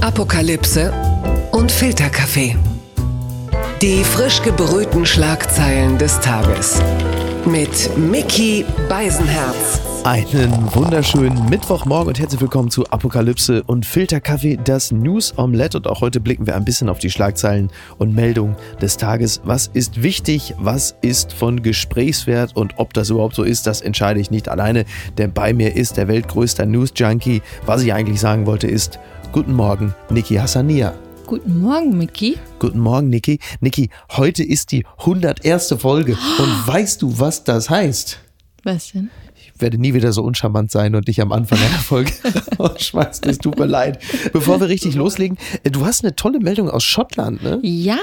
Apokalypse und Filterkaffee. Die frisch gebrühten Schlagzeilen des Tages. Mit Mickey Beisenherz. Einen wunderschönen Mittwochmorgen und herzlich willkommen zu Apokalypse und Filterkaffee, das News Omelette. Und auch heute blicken wir ein bisschen auf die Schlagzeilen und Meldungen des Tages. Was ist wichtig? Was ist von Gesprächswert? Und ob das überhaupt so ist, das entscheide ich nicht alleine, denn bei mir ist der weltgrößte News Junkie. Was ich eigentlich sagen wollte ist, guten Morgen, Niki Hassania. Guten Morgen, Micky. Guten Morgen, Niki. Niki, heute ist die 101. Folge. Und weißt du, was das heißt? Was denn? Ich werde nie wieder so uncharmant sein und dich am Anfang einer Folge rausschmeißen. Es tut mir leid. Bevor wir richtig loslegen, äh, du hast eine tolle Meldung aus Schottland, ne? Ja,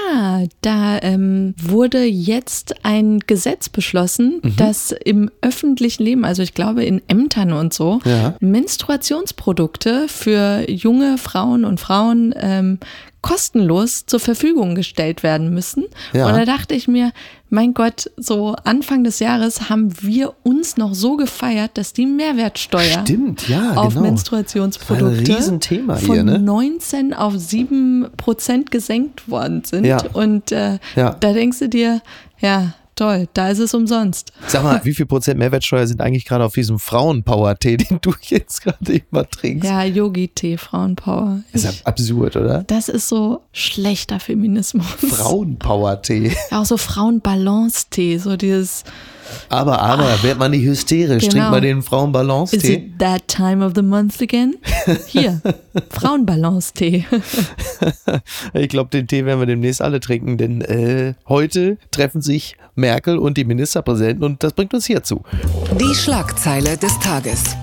da ähm, wurde jetzt ein Gesetz beschlossen, Mhm. dass im öffentlichen Leben, also ich glaube in Ämtern und so, Ja. Menstruationsprodukte für junge Frauen und Frauen ähm, kostenlos zur Verfügung gestellt werden müssen. Ja. Und da dachte ich mir, mein Gott, so Anfang des Jahres haben wir uns noch so gefeiert, dass die Mehrwertsteuer Stimmt, ja, auf genau. Menstruationsprodukte Riesenthema von hier, ne? 19 auf 7 Prozent gesenkt worden sind. Ja. Und äh, Ja. da denkst du dir, ja, toll, da ist es umsonst. Sag mal, wie viel Prozent Mehrwertsteuer sind eigentlich gerade auf diesem Frauenpower-Tee, den du jetzt gerade immer trinkst? Ja, Yogi-Tee, Frauenpower. Das ist Ich, ja absurd, oder? das ist so schlechter Feminismus. Frauenpower-Tee. Ja, auch so Frauenbalance-Tee, so dieses, Aber, aber, wird man nicht hysterisch? Genau. Trinkt man den is Frauenbalance-Tee? it that time of the month again? Hier, Frauenbalance-Tee. Ich glaube, den Tee werden wir demnächst alle trinken, denn äh, heute treffen sich Merkel und die Ministerpräsidenten und das bringt uns hierzu. Die Schlagzeile des Tages.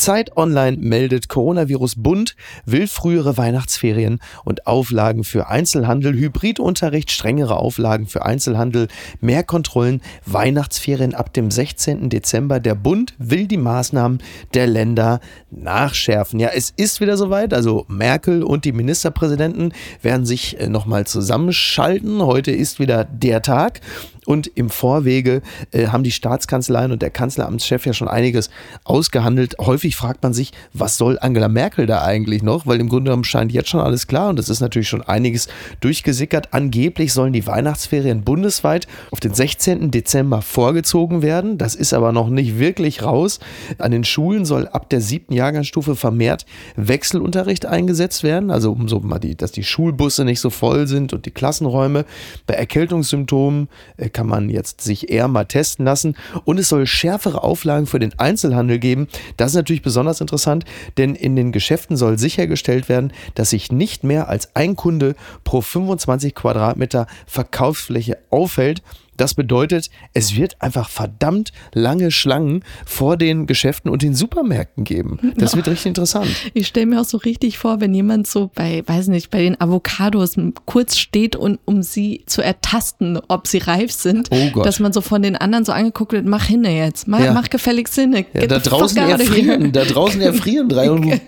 Zeit Online meldet, Coronavirus Bund will frühere Weihnachtsferien und Auflagen für Einzelhandel, Hybridunterricht, strengere Auflagen für Einzelhandel, mehr Kontrollen, Weihnachtsferien ab dem 16. Dezember. Der Bund will die Maßnahmen der Länder nachschärfen. Ja, es ist wieder soweit. Also Merkel und die Ministerpräsidenten werden sich äh, nochmal zusammenschalten. Heute ist wieder der Tag. Und im Vorwege äh, haben die Staatskanzleien und der Kanzleramtschef ja schon einiges ausgehandelt. Häufig fragt man sich, was soll Angela Merkel da eigentlich noch? Weil im Grunde genommen scheint jetzt schon alles klar und es ist natürlich schon einiges durchgesickert. Angeblich sollen die Weihnachtsferien bundesweit auf den 16. Dezember vorgezogen werden. Das ist aber noch nicht wirklich raus. An den Schulen soll ab der siebten Jahrgangsstufe vermehrt Wechselunterricht eingesetzt werden. Also um so mal die, dass die Schulbusse nicht so voll sind und die Klassenräume. Bei Erkältungssymptomen äh, kann man jetzt sich eher mal testen lassen. Und es soll schärfere Auflagen für den Einzelhandel geben. Das ist natürlich besonders interessant, denn in den Geschäften soll sichergestellt werden, dass sich nicht mehr als ein Kunde pro 25 Quadratmeter Verkaufsfläche aufhält. Das bedeutet, es wird einfach verdammt lange Schlangen vor den Geschäften und den Supermärkten geben. Das wird richtig interessant. Ich stelle mir auch so richtig vor, wenn jemand so bei, weiß nicht, bei den Avocados kurz steht und um sie zu ertasten, ob sie reif sind, Oh dass man so von den anderen so angeguckt wird, mach hinne jetzt, mach, Ja. mach gefälligst hinne. Ja, da draußen erfrieren, da draußen erfrieren drei und du,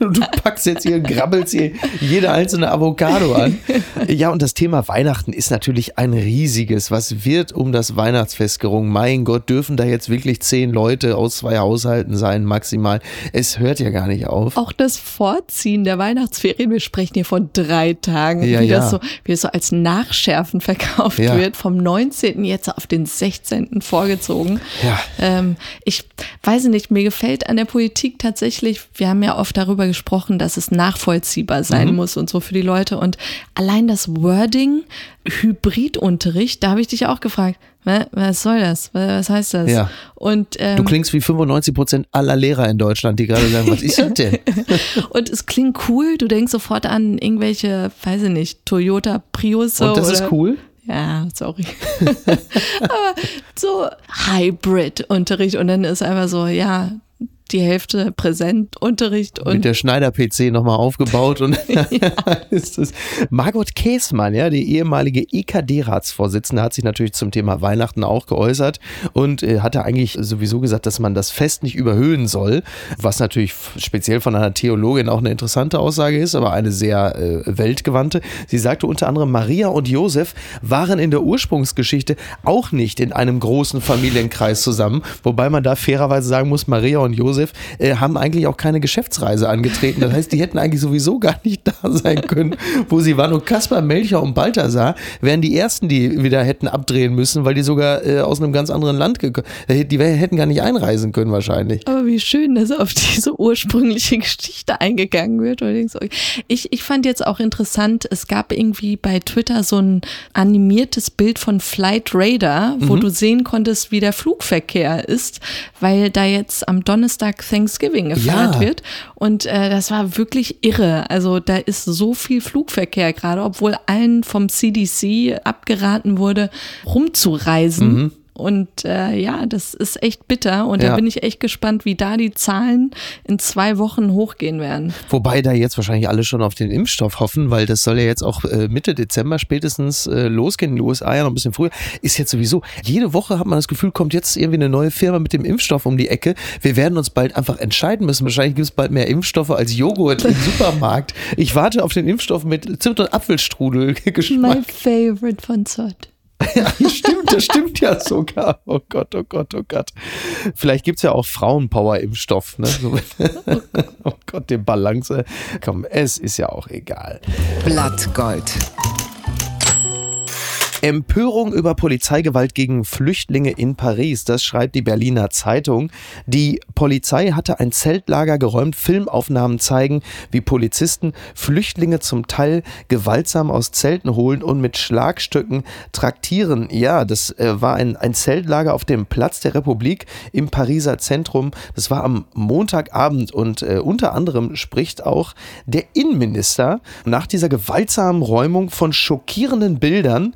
du packst jetzt hier, grabbelst hier jede einzelne Avocado an. Ja, und das Thema Weihnachten ist natürlich ein riesiges. Was wird um das Weihnachtsfest gerungen? Mein Gott, dürfen da jetzt wirklich zehn Leute aus zwei Haushalten sein, maximal? Es hört ja gar nicht auf. Auch das Vorziehen der Weihnachtsferien, wir sprechen hier von drei Tagen, Ja, wie, ja. Das so, wie es so als Nachschärfen verkauft Ja. wird, vom 19. jetzt auf den 16. vorgezogen. Ja. Ähm, ich weiß nicht, mir gefällt an der Politik tatsächlich, wir haben ja oft darüber gesprochen, dass es nachvollziehbar sein Mhm. muss und so für die Leute. Und allein das Wording, Hybridunterricht, da habe ich dich auch gefragt, "Hä, was soll das? Was heißt das? Ja. Und, ähm, Du klingst wie 95 Prozent aller Lehrer in Deutschland, die gerade sagen, was ist das denn? Und es klingt cool, du denkst sofort an irgendwelche, weiß ich nicht, Toyota Prius. Und das oder, ist cool? Ja, sorry. Aber so Hybrid-Unterricht und dann ist einfach so, ja, die Hälfte Präsentunterricht und mit der Schneider-PC nochmal aufgebaut und ist das. Margot Käßmann, ja, die ehemalige EKD-Ratsvorsitzende, hat sich natürlich zum Thema Weihnachten auch geäußert und äh, hatte eigentlich sowieso gesagt, dass man das Fest nicht überhöhen soll, was natürlich speziell von einer Theologin auch eine interessante Aussage ist, aber eine sehr äh, weltgewandte. Sie sagte unter anderem, Maria und Josef waren in der Ursprungsgeschichte auch nicht in einem großen Familienkreis zusammen, wobei man da fairerweise sagen muss, Maria und Josef Josef, äh, haben eigentlich auch keine Geschäftsreise angetreten. Das heißt, die hätten eigentlich sowieso gar nicht da sein können, wo sie waren. Und Kaspar, Melcher und Balthasar wären die ersten, die wieder hätten abdrehen müssen, weil die sogar äh, aus einem ganz anderen Land gekommen äh, Die hätten gar nicht einreisen können wahrscheinlich. Aber wie schön, dass auf diese ursprüngliche Geschichte eingegangen wird. Ich, ich fand jetzt auch interessant, es gab irgendwie bei Twitter so ein animiertes Bild von Flight Radar, wo mhm. du sehen konntest, wie der Flugverkehr ist, weil da jetzt am Donnerstag Thanksgiving gefeiert ja. wird. Und äh, das war wirklich irre. Also da ist so viel Flugverkehr gerade, obwohl allen vom CDC abgeraten wurde, rumzureisen. Mhm. Und äh, ja, das ist echt bitter. Und ja. da bin ich echt gespannt, wie da die Zahlen in zwei Wochen hochgehen werden. Wobei da jetzt wahrscheinlich alle schon auf den Impfstoff hoffen, weil das soll ja jetzt auch äh, Mitte Dezember spätestens äh, losgehen. In den USA ja noch ein bisschen früher. Ist jetzt sowieso, jede Woche hat man das Gefühl, kommt jetzt irgendwie eine neue Firma mit dem Impfstoff um die Ecke. Wir werden uns bald einfach entscheiden müssen. Wahrscheinlich gibt es bald mehr Impfstoffe als Joghurt im Supermarkt. Ich warte auf den Impfstoff mit Zimt- und Apfelstrudel-Geschmack. My favorite von Zott. Ja, stimmt, das stimmt ja sogar. Oh Gott, oh Gott, oh Gott. Vielleicht gibt es ja auch Frauenpower-Impfstoff. Ne? Oh Gott, die Balance. Komm, es ist ja auch egal. Blattgold. Empörung über Polizeigewalt gegen Flüchtlinge in Paris, das schreibt die Berliner Zeitung. Die Polizei hatte ein Zeltlager geräumt, Filmaufnahmen zeigen, wie Polizisten Flüchtlinge zum Teil gewaltsam aus Zelten holen und mit Schlagstöcken traktieren. Ja, das äh, war ein, ein Zeltlager auf dem Platz der Republik im Pariser Zentrum. Das war am Montagabend und äh, unter anderem spricht auch der Innenminister nach dieser gewaltsamen Räumung von schockierenden Bildern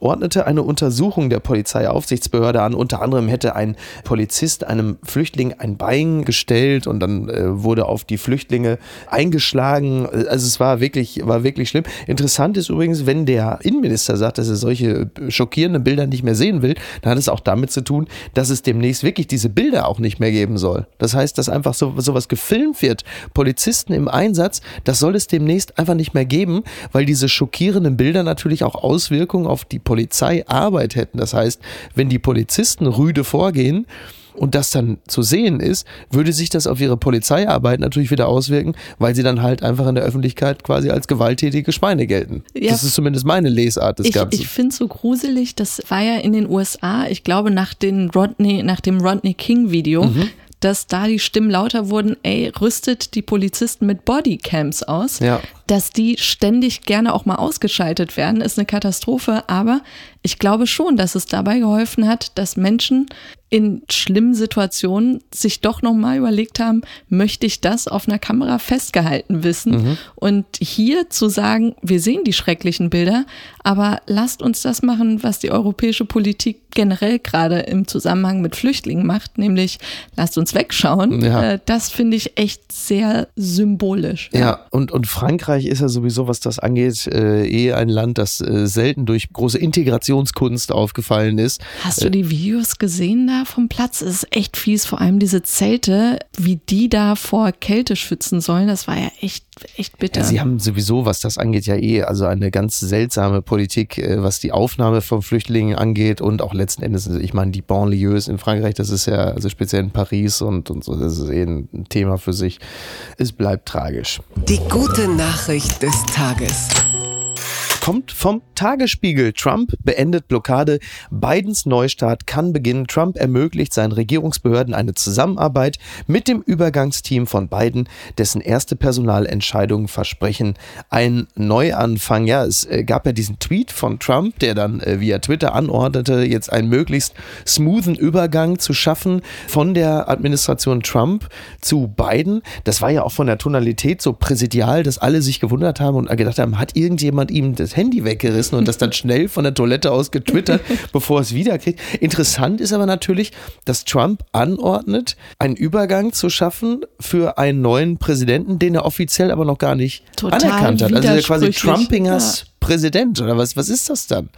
ordnete eine Untersuchung der Polizeiaufsichtsbehörde an. Unter anderem hätte ein Polizist einem Flüchtling ein Bein gestellt und dann äh, wurde auf die Flüchtlinge eingeschlagen. Also es war wirklich, war wirklich schlimm. Interessant ist übrigens, wenn der Innenminister sagt, dass er solche schockierenden Bilder nicht mehr sehen will, dann hat es auch damit zu tun, dass es demnächst wirklich diese Bilder auch nicht mehr geben soll. Das heißt, dass einfach so sowas gefilmt wird. Polizisten im Einsatz, das soll es demnächst einfach nicht mehr geben, weil diese schockierenden Bilder natürlich auch Auswirkungen auf die Polizeiarbeit hätten. Das heißt, wenn die Polizisten rüde vorgehen, und das dann zu sehen ist, würde sich das auf ihre Polizeiarbeit natürlich wieder auswirken, weil sie dann halt einfach in der Öffentlichkeit quasi als gewalttätige Schweine gelten. Ja. Das ist zumindest meine Lesart des ich, Ganzen. Ich finde es so gruselig, das war ja in den USA, ich glaube nach, den Rodney, nach dem Rodney King Video, mhm dass da die Stimmen lauter wurden, ey, rüstet die Polizisten mit Bodycams aus. Ja. Dass die ständig gerne auch mal ausgeschaltet werden, ist eine Katastrophe. Aber ich glaube schon, dass es dabei geholfen hat, dass Menschen in schlimmen Situationen sich doch nochmal überlegt haben, möchte ich das auf einer Kamera festgehalten wissen? Mhm. Und hier zu sagen, wir sehen die schrecklichen Bilder, aber lasst uns das machen, was die europäische Politik generell gerade im Zusammenhang mit Flüchtlingen macht, nämlich lasst uns wegschauen. Ja. Äh, das finde ich echt sehr symbolisch. Ja, ja, und, und Frankreich ist ja sowieso, was das angeht, äh, eh ein Land, das äh, selten durch große Integrationskunst aufgefallen ist. Hast du äh, die Videos gesehen da? vom Platz. Es ist echt fies, vor allem diese Zelte, wie die da vor Kälte schützen sollen. Das war ja echt, echt bitter. Ja, sie haben sowieso, was das angeht, ja eh, also eine ganz seltsame Politik, äh, was die Aufnahme von Flüchtlingen angeht und auch letzten Endes, ich meine, die Banlieues in Frankreich, das ist ja, also speziell in Paris und, und so, das ist eh ein Thema für sich. Es bleibt tragisch. Die gute Nachricht des Tages kommt vom Tagesspiegel. Trump beendet Blockade. Bidens Neustart kann beginnen. Trump ermöglicht seinen Regierungsbehörden eine Zusammenarbeit mit dem Übergangsteam von Biden, dessen erste Personalentscheidungen versprechen ein Neuanfang. Ja, es äh, gab ja diesen Tweet von Trump, der dann äh, via Twitter anordnete, jetzt einen möglichst smoothen Übergang zu schaffen von der Administration Trump zu Biden. Das war ja auch von der Tonalität so präsidial, dass alle sich gewundert haben und gedacht haben, hat irgendjemand ihm das Handy weggerissen und das dann schnell von der Toilette aus getwittert, bevor es wiederkriegt. Interessant ist aber natürlich, dass Trump anordnet, einen Übergang zu schaffen für einen neuen Präsidenten, den er offiziell aber noch gar nicht Total anerkannt hat. Also quasi Trumpingers ja. Präsident oder was, was ist das dann?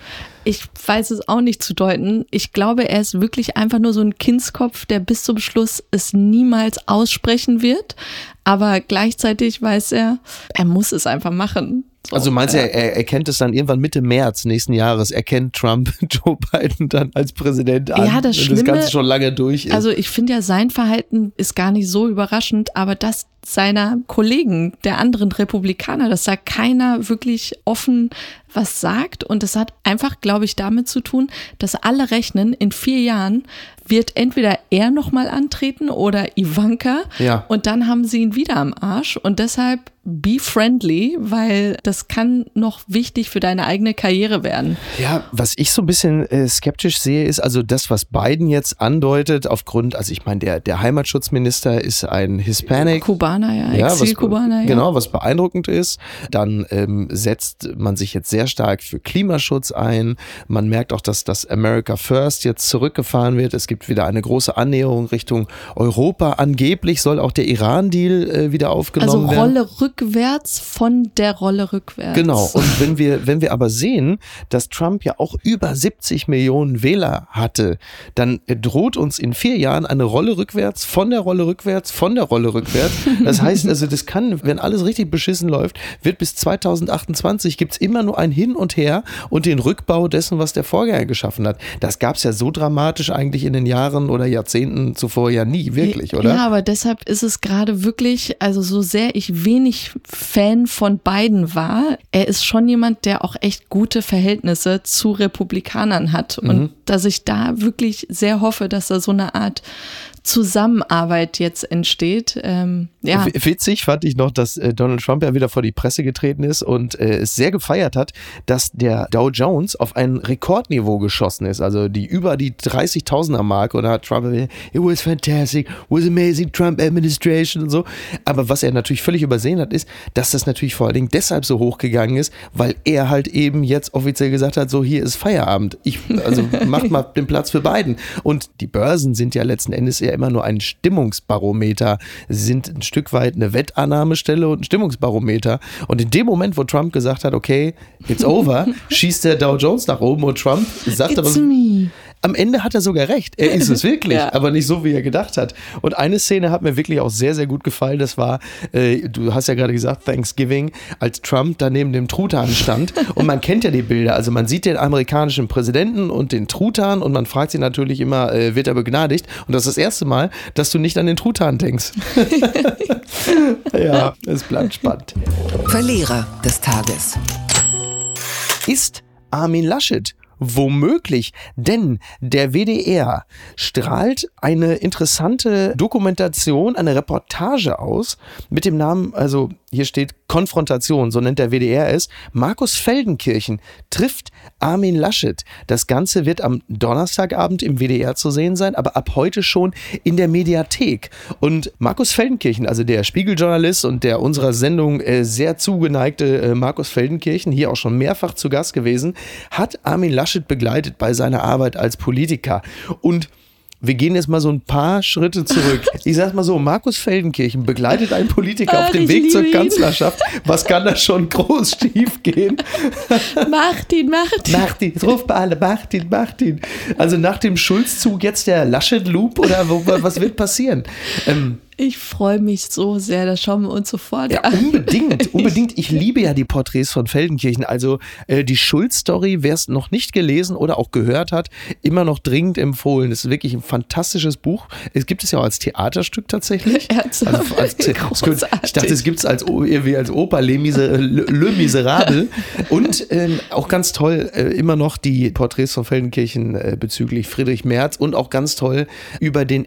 Ich weiß es auch nicht zu deuten. Ich glaube, er ist wirklich einfach nur so ein Kindskopf, der bis zum Schluss es niemals aussprechen wird. Aber gleichzeitig weiß er, er muss es einfach machen. So, also meinst du, er, er erkennt es dann irgendwann Mitte März nächsten Jahres, erkennt Trump Joe Biden dann als Präsident an, Ja, das wenn Schlimme- das Ganze schon lange durch ist. Also ich finde ja, sein Verhalten ist gar nicht so überraschend, aber das seiner Kollegen, der anderen Republikaner, dass da keiner wirklich offen was sagt. Und das hat einfach, glaube ich, damit zu tun, dass alle rechnen, in vier Jahren wird entweder er nochmal antreten oder Ivanka. Ja. Und dann haben sie ihn wieder am Arsch. Und deshalb be friendly, weil das kann noch wichtig für deine eigene Karriere werden. Ja, was ich so ein bisschen äh, skeptisch sehe, ist also das, was Biden jetzt andeutet, aufgrund, also ich meine, der, der Heimatschutzminister ist ein Hispanic. Kubaner, ja, Ja, Exil-Kubaner, ja. Genau, was beeindruckend ist. Dann ähm, setzt man sich jetzt sehr stark für Klimaschutz ein. Man merkt auch, dass das America First jetzt zurückgefahren wird. Es gibt wieder eine große Annäherung Richtung Europa. Angeblich soll auch der Iran-Deal äh, wieder Also aufgenommen werden. Rolle rückwärts von der Rolle rückwärts. Genau. Und wenn wir, wenn wir aber sehen, dass Trump ja auch über 70 Millionen Wähler hatte, dann droht uns in vier Jahren eine Rolle rückwärts, von der Rolle rückwärts, von der Rolle rückwärts. Das heißt also, das kann, wenn alles richtig beschissen läuft, wird bis 2028 gibt's immer nur ein Hin und Her und den Rückbau dessen, was der Vorgänger geschaffen hat. Das gab's ja so dramatisch eigentlich in den Jahren oder Jahrzehnten zuvor ja nie, wirklich, oder? Ja, aber deshalb ist es gerade wirklich, also so sehr ich wenig Fan von Biden war, er ist schon jemand, der auch echt gute Verhältnisse zu Republikanern hat. Mhm. Und dass ich da wirklich sehr hoffe, dass da so eine Art Zusammenarbeit jetzt entsteht. Ähm, ja. Witzig fand ich noch, dass äh, Donald Trump ja wieder vor die Presse getreten ist und äh, es sehr gefeiert hat, dass der Dow Jones auf ein Rekordniveau geschossen ist, also die über die 30.000er Marke und da hat Trump it was fantastic, was amazing Trump administration und so. Aber was er natürlich völlig übersehen hat, ist, dass das natürlich vor allen Dingen deshalb so hochgegangen ist, weil er halt eben jetzt offiziell gesagt hat, so hier ist Feierabend. Ich, also macht mal den Platz für beiden. Und die Börsen sind ja letzten Endes ja immer nur ein Stimmungsbarometer. Sie sind ein Stück weit eine Wettannahmestelle und ein Stimmungsbarometer. Und in dem Moment, wo Trump gesagt hat, okay, it's over, schießt der Dow Jones nach oben und Trump sagt aber, It's me. Am Ende hat er sogar recht. Er ist es wirklich, Ja. aber nicht so, wie er gedacht hat. Und eine Szene hat mir wirklich auch sehr, sehr gut gefallen. Das war, äh, du hast ja gerade gesagt, Thanksgiving, als Trump da neben dem Truthahn stand. und man kennt ja die Bilder. Also man sieht den amerikanischen Präsidenten und den Truthahn und man fragt sich natürlich immer, äh, wird er begnadigt? Und das ist das erste Mal, dass du nicht an den Truthahn denkst. ja, es bleibt spannend. Verlierer des Tages. ist Armin Laschet. Womöglich, denn der WDR strahlt eine interessante Dokumentation, eine Reportage aus mit dem Namen, also hier steht Konfrontation, so nennt der WDR es. Markus Feldenkirchen trifft Armin Laschet. Das Ganze wird am Donnerstagabend im WDR zu sehen sein, aber ab heute schon in der Mediathek. Und Markus Feldenkirchen, also der Spiegeljournalist und der unserer Sendung äh, sehr zugeneigte äh, Markus Feldenkirchen, hier auch schon mehrfach zu Gast gewesen, hat Armin Laschet begleitet bei seiner Arbeit als Politiker. Und wir gehen jetzt mal so ein paar Schritte zurück. Ich sag's mal so, Markus Feldenkirchen begleitet einen Politiker auf Ach, dem Weg zur ihn. Kanzlerschaft. Was kann da schon groß schief gehen? Martin, Martin. Martin, ruf bei alle, Martin, Martin. Also nach dem Schulzzug jetzt der Laschet-Loop oder was wird passieren? Ähm, Ich freue mich so sehr, das schauen wir uns sofort ja, an. unbedingt, unbedingt. Ich liebe ja die Porträts von Feldenkirchen. Also äh, die Schulz-Story, wer es noch nicht gelesen oder auch gehört hat, immer noch dringend empfohlen. Es ist wirklich ein fantastisches Buch. Es gibt es ja auch als Theaterstück tatsächlich. Ernsthaft? Also als, könnte- ich dachte, Großartig. es gibt es als, irgendwie als Oper Les Miser- Le, Le Miserable. Und ähm, auch ganz toll äh, immer noch die Porträts von Feldenkirchen äh, bezüglich Friedrich Merz und auch ganz toll über den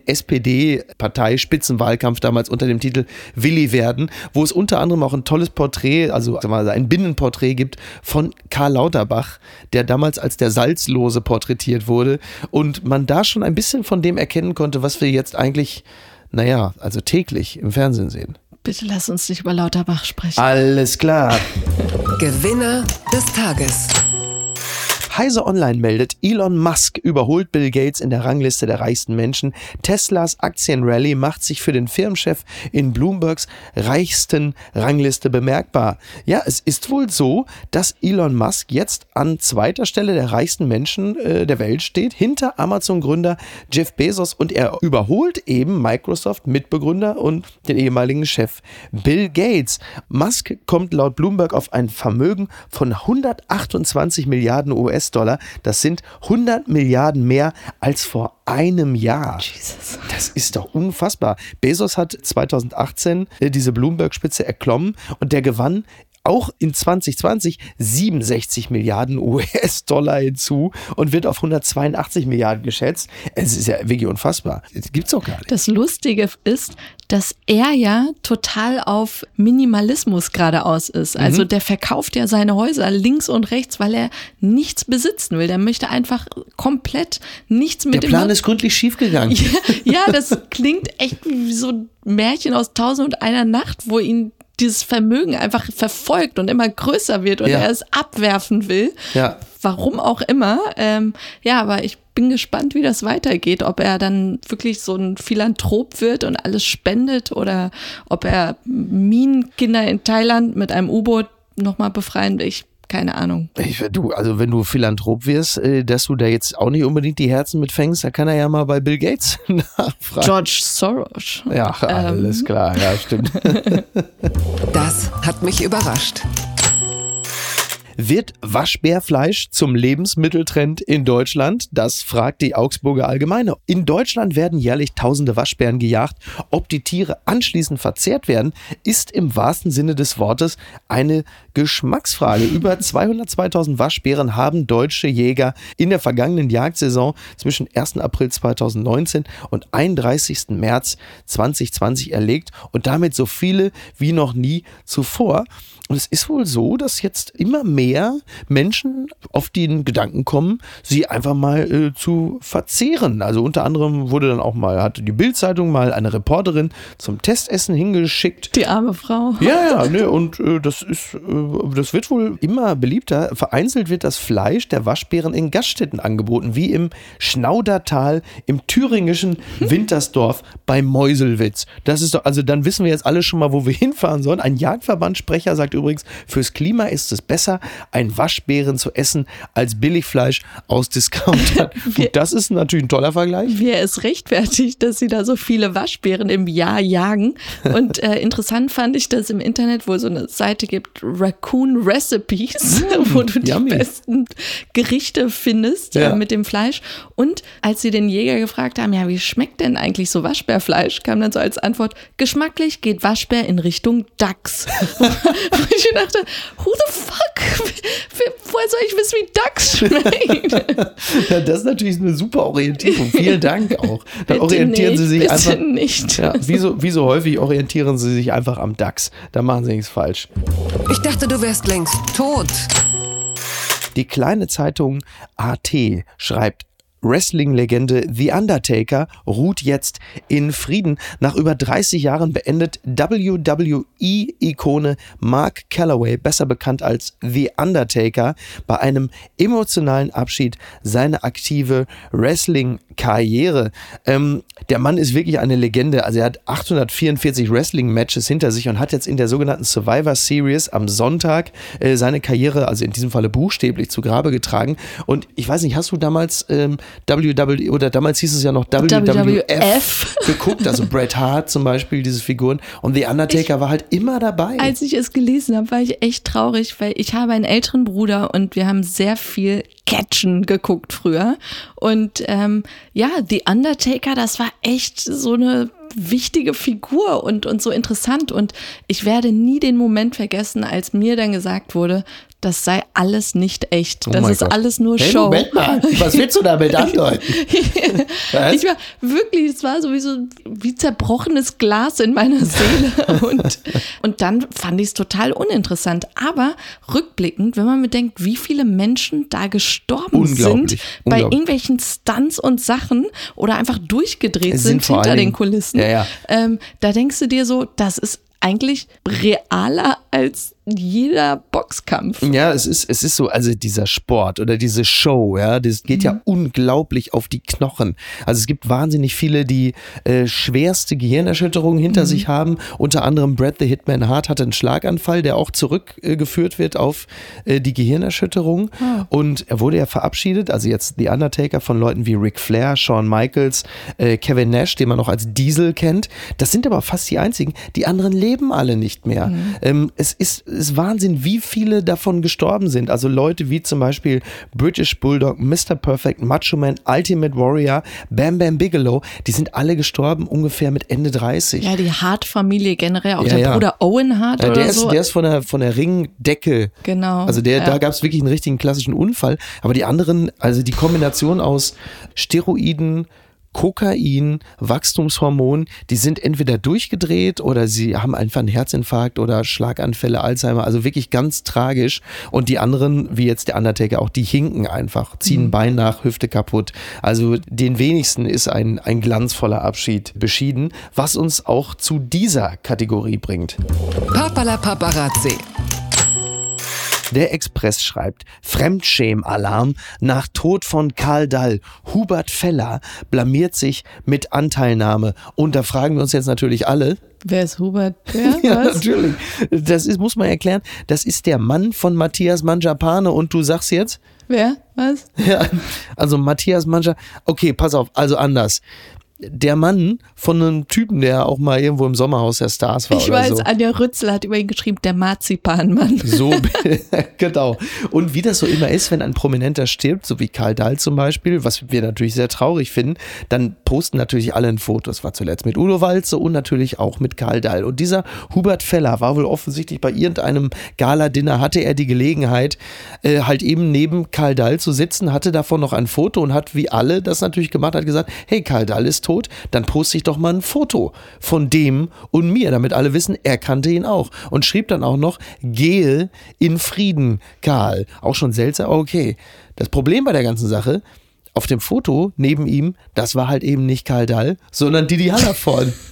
SPD-Partei-Spitzenwahlkampf damals unter dem Titel Willi werden, wo es unter anderem auch ein tolles Porträt, also mal, ein Binnenporträt gibt von Karl Lauterbach, der damals als der Salzlose porträtiert wurde und man da schon ein bisschen von dem erkennen konnte, was wir jetzt eigentlich, naja, also täglich im Fernsehen sehen. Bitte lass uns nicht über Lauterbach sprechen. Alles klar. Gewinner des Tages. Heise Online meldet, Elon Musk überholt Bill Gates in der Rangliste der reichsten Menschen. Teslas Aktienrally macht sich für den Firmenchef in Bloombergs reichsten Rangliste bemerkbar. Ja, es ist wohl so, dass Elon Musk jetzt an zweiter Stelle der reichsten Menschen äh, der Welt steht, hinter Amazon-Gründer Jeff Bezos und er überholt eben Microsoft-Mitbegründer und den ehemaligen Chef Bill Gates. Musk kommt laut Bloomberg auf ein Vermögen von 128 Milliarden US-Dollar. Das sind 100 Milliarden mehr als vor einem Jahr. Jesus. Das ist doch unfassbar. Bezos hat 2018 äh, diese Bloomberg-Spitze erklommen und der gewann auch in 2020 67 Milliarden US-Dollar hinzu und wird auf 182 Milliarden geschätzt. Es ist ja wirklich unfassbar. Das gibt's doch gar nicht. Das Lustige ist, dass er ja total auf Minimalismus geradeaus ist. Mhm. Also der verkauft ja seine Häuser links und rechts, weil er nichts besitzen will. Der möchte einfach komplett nichts mit dem. Der Plan ist gründlich schiefgegangen. Ja, ja, das klingt echt wie so ein Märchen aus Tausend und einer Nacht, wo ihn dieses Vermögen einfach verfolgt und immer größer wird und ja. er es abwerfen will. Ja. Warum auch immer. Ähm, ja, aber ich bin gespannt, wie das weitergeht. Ob er dann wirklich so ein Philanthrop wird und alles spendet oder ob er Minenkinder in Thailand mit einem U-Boot nochmal befreien will. Ich keine Ahnung. Ich, du, also wenn du Philanthrop wirst, äh, dass du da jetzt auch nicht unbedingt die Herzen mitfängst, da kann er ja mal bei Bill Gates nachfragen. George Soros. Ja, alles ähm. klar, ja, stimmt. Das hat mich überrascht. Wird Waschbärfleisch zum Lebensmitteltrend in Deutschland? Das fragt die Augsburger Allgemeine. In Deutschland werden jährlich tausende Waschbären gejagt. Ob die Tiere anschließend verzehrt werden, ist im wahrsten Sinne des Wortes eine Geschmacksfrage. Über 202.000 Waschbären haben deutsche Jäger in der vergangenen Jagdsaison zwischen 1. April 2019 und 31. März 2020 erlegt und damit so viele wie noch nie zuvor. Und es ist wohl so, dass jetzt immer mehr Menschen auf den Gedanken kommen, sie einfach mal äh, zu verzehren. Also unter anderem wurde dann auch mal, hatte die Bildzeitung mal eine Reporterin zum Testessen hingeschickt. Die arme Frau. Ja, ja, ne, und äh, das ist, äh, das wird wohl immer beliebter. Vereinzelt wird das Fleisch der Waschbären in Gaststätten angeboten, wie im Schnaudertal im thüringischen Wintersdorf bei Meuselwitz. Das ist doch, also dann wissen wir jetzt alle schon mal, wo wir hinfahren sollen. Ein Jagdverbandssprecher sagt übrigens, fürs Klima ist es besser, ein Waschbären zu essen, als Billigfleisch aus Discountern. das ist natürlich ein toller Vergleich. Wie er es rechtfertigt, dass sie da so viele Waschbären im Jahr jagen. Und äh, interessant fand ich, dass im Internet wohl so eine Seite gibt, Raccoon Recipes, mm, wo du die yummy. besten Gerichte findest ja. äh, mit dem Fleisch. Und als sie den Jäger gefragt haben, ja, wie schmeckt denn eigentlich so Waschbärfleisch, kam dann so als Antwort, geschmacklich geht Waschbär in Richtung Dachs. ich dachte, who the fuck? Woher soll ich wissen, wie Dachs schmeckt? ja, das ist natürlich eine super Orientierung. Vielen Dank auch. Dann orientieren nicht, Sie sich einfach. nicht. Ja, wie, so, wie so häufig orientieren Sie sich einfach am Dachs. Da machen Sie nichts falsch. Ich dachte, du wärst längst tot. Die kleine Zeitung AT schreibt Wrestling-Legende The Undertaker ruht jetzt in Frieden. Nach über 30 Jahren beendet WWE-Ikone Mark Calloway, besser bekannt als The Undertaker, bei einem emotionalen Abschied seine aktive Wrestling-Karriere. Ähm, der Mann ist wirklich eine Legende. Also er hat 844 Wrestling-Matches hinter sich und hat jetzt in der sogenannten Survivor Series am Sonntag äh, seine Karriere, also in diesem Falle buchstäblich, zu Grabe getragen. Und ich weiß nicht, hast du damals ähm, WWE oder damals hieß es ja noch WWF, WWF. geguckt, also Bret Hart zum Beispiel, diese Figuren. Und The Undertaker ich, war halt immer dabei. Als ich es gelesen habe, war ich echt traurig, weil ich habe einen älteren Bruder und wir haben sehr viel Catchen geguckt früher. Und ähm, ja, The Undertaker, das war echt so eine wichtige Figur und, und so interessant. Und ich werde nie den Moment vergessen, als mir dann gesagt wurde, das sei alles nicht echt. Oh das ist Gott. alles nur hey, Show. Moment mal, was willst du damit andeuten? ich war wirklich, es war sowieso wie zerbrochenes Glas in meiner Seele. Und, und dann fand ich es total uninteressant. Aber rückblickend, wenn man bedenkt, wie viele Menschen da gestorben sind bei irgendwelchen Stunts und Sachen oder einfach durchgedreht sind, sind hinter den Kulissen, ja, ja. Ähm, da denkst du dir so, das ist eigentlich realer als jeder Boxkampf. Ja, es ist, es ist so, also dieser Sport oder diese Show, ja, das geht mhm. ja unglaublich auf die Knochen. Also es gibt wahnsinnig viele, die äh, schwerste Gehirnerschütterungen hinter mhm. sich haben. Unter anderem Brad the Hitman Hart hatte einen Schlaganfall, der auch zurückgeführt äh, wird auf äh, die Gehirnerschütterung. Oh. Und er wurde ja verabschiedet, also jetzt The Undertaker von Leuten wie Ric Flair, Shawn Michaels, äh, Kevin Nash, den man noch als Diesel kennt. Das sind aber fast die einzigen. Die anderen leben alle nicht mehr. Mhm. Ähm, es ist ist Wahnsinn, wie viele davon gestorben sind. Also Leute wie zum Beispiel British Bulldog, Mr. Perfect, Macho Man, Ultimate Warrior, Bam Bam Bigelow, die sind alle gestorben ungefähr mit Ende 30. Ja, die Hart-Familie generell, auch ja, der ja. Bruder Owen Hart ja, der ist, so. Der ist von der, von der Ringdecke. Genau. Also der, da gab es wirklich einen richtigen klassischen Unfall. Aber die anderen, also die Kombination aus Steroiden, Kokain, Wachstumshormon, die sind entweder durchgedreht oder sie haben einfach einen Herzinfarkt oder Schlaganfälle, Alzheimer, also wirklich ganz tragisch. Und die anderen, wie jetzt der Undertaker, auch die hinken einfach, ziehen mhm. Bein nach, Hüfte kaputt. Also den wenigsten ist ein, ein glanzvoller Abschied beschieden, was uns auch zu dieser Kategorie bringt. Papala Paparazzi. Der Express schreibt, Fremdschämalarm nach Tod von Karl Dall. Hubert Feller blamiert sich mit Anteilnahme. Und da fragen wir uns jetzt natürlich alle, Wer ist Hubert? Wer? ja, natürlich. Das ist, muss man erklären. Das ist der Mann von Matthias Manjapane und du sagst jetzt? Wer? Was? Ja, also Matthias Manja. Okay, pass auf, also anders der Mann von einem Typen, der auch mal irgendwo im Sommerhaus der Stars war. Ich oder weiß, so. Anja Rützel hat über ihn geschrieben, der Marzipanmann. So, genau. Und wie das so immer ist, wenn ein Prominenter stirbt, so wie Karl Dahl zum Beispiel, was wir natürlich sehr traurig finden, dann posten natürlich alle ein Foto. Das war zuletzt mit Udo Walze und natürlich auch mit Karl Dahl. Und dieser Hubert Feller war wohl offensichtlich bei irgendeinem Gala-Dinner, hatte er die Gelegenheit, äh, halt eben neben Karl Dahl zu sitzen, hatte davon noch ein Foto und hat wie alle das natürlich gemacht, hat gesagt, hey, Karl Dahl ist tot, dann poste ich doch mal ein Foto von dem und mir, damit alle wissen, er kannte ihn auch. Und schrieb dann auch noch, gehe in Frieden, Karl. Auch schon seltsam, okay. Das Problem bei der ganzen Sache, auf dem Foto neben ihm, das war halt eben nicht Karl Dall, sondern Didi Hallervorden.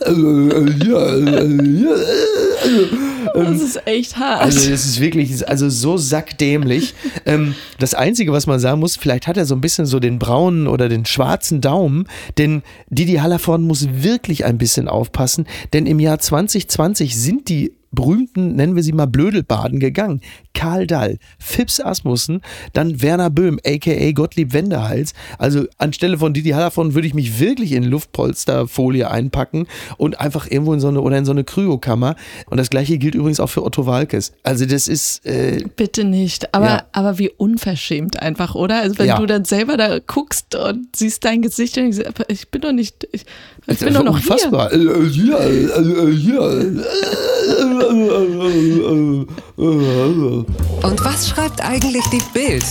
Das ist echt hart. Also das ist wirklich, also so sackdämlich. Ähm, das Einzige, was man sagen muss, vielleicht hat er so ein bisschen so den braunen oder den schwarzen Daumen, denn Didi Hallervorden muss wirklich ein bisschen aufpassen, denn im Jahr 2020 sind die berühmten, nennen wir sie mal Blödelbaden gegangen. Karl Dall, Fips Asmussen, dann Werner Böhm, aka Gottlieb Wendehals. Also anstelle von Didi Hallervon würde ich mich wirklich in Luftpolsterfolie einpacken und einfach irgendwo in so eine oder in so eine Kryokammer. Und das gleiche gilt übrigens auch für Otto Walkes. Also das ist. Äh, Bitte nicht. Aber, ja. aber wie unverschämt einfach, oder? Also wenn ja. du dann selber da guckst und siehst dein Gesicht und ich, ich bin doch nicht. Ich, ich bin doch noch unfassbar. hier. Und was schreibt eigentlich die Bild?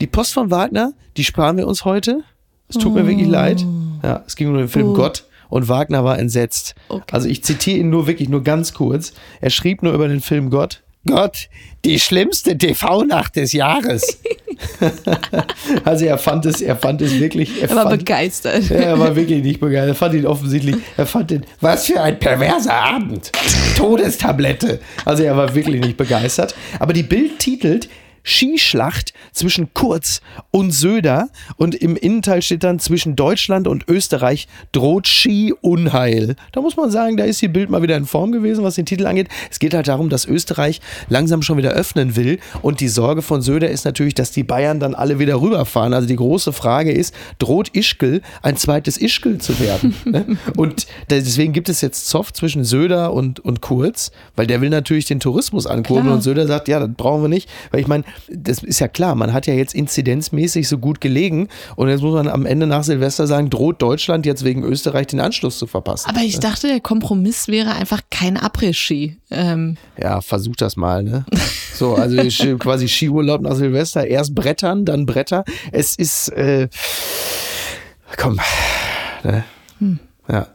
Die Post von Wagner, die sparen wir uns heute. Es tut mir wirklich leid. Ja, es ging um den Film oh. Gott und Wagner war entsetzt. Okay. Also ich zitiere ihn nur wirklich nur ganz kurz. Er schrieb nur über den Film Gott. Gott, die schlimmste TV-Nacht des Jahres. also er fand es, er fand es wirklich. Er, er war fand, begeistert. Er war wirklich nicht begeistert. Er fand ihn offensichtlich, er fand ihn, was für ein perverser Abend. Todestablette. Also er war wirklich nicht begeistert. Aber die Bild titelt, Skischlacht zwischen Kurz und Söder und im Innenteil steht dann zwischen Deutschland und Österreich droht Ski-Unheil. Da muss man sagen, da ist die Bild mal wieder in Form gewesen, was den Titel angeht. Es geht halt darum, dass Österreich langsam schon wieder öffnen will und die Sorge von Söder ist natürlich, dass die Bayern dann alle wieder rüberfahren. Also die große Frage ist, droht Ischgl ein zweites Ischgl zu werden? Ne? und deswegen gibt es jetzt Zoff zwischen Söder und, und Kurz, weil der will natürlich den Tourismus ankurbeln und Söder sagt, ja, das brauchen wir nicht, weil ich meine, das ist ja klar, man hat ja jetzt inzidenzmäßig so gut gelegen und jetzt muss man am Ende nach Silvester sagen, droht Deutschland jetzt wegen Österreich den Anschluss zu verpassen. Aber ich dachte, der Kompromiss wäre einfach kein Après-Ski. Ähm. Ja, versuch das mal, ne? So, also quasi Skiurlaub nach Silvester, erst Brettern, dann Bretter. Es ist, äh, komm, ne? Hm. Ja.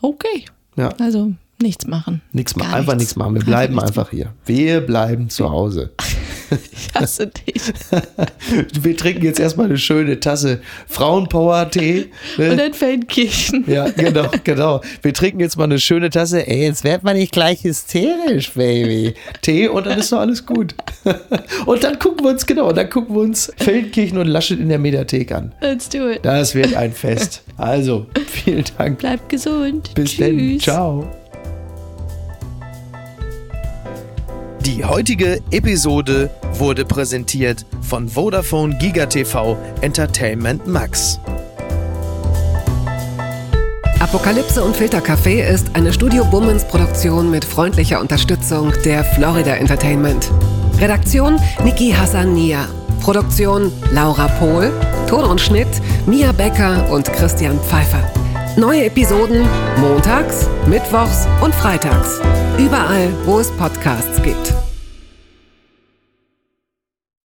Okay. Ja. Also nichts machen. Nichts machen, einfach nichts machen. Wir bleiben einfach hier. Wir bleiben zu Hause. Ich hasse dich. Wir trinken jetzt erstmal eine schöne Tasse Frauenpower-Tee. Ne? Und ein Feldkirchen. Ja, genau, genau. Wir trinken jetzt mal eine schöne Tasse. Ey, jetzt wird man nicht gleich hysterisch, Baby. Tee und dann ist doch alles gut. Und dann gucken wir uns, genau, dann gucken wir uns Feldkirchen und Laschet in der Mediathek an. Let's do it. Das wird ein Fest. Also, vielen Dank. Bleibt gesund. Bis Tschüss. dann. Ciao. Die heutige Episode wurde präsentiert von Vodafone GigaTV Entertainment Max. Apokalypse und Filtercafé ist eine Studio Bummens Produktion mit freundlicher Unterstützung der Florida Entertainment. Redaktion Niki Hassania. Produktion Laura Pohl. Ton und Schnitt Mia Becker und Christian Pfeiffer. Neue Episoden montags, mittwochs und freitags. Überall, wo es Podcasts gibt.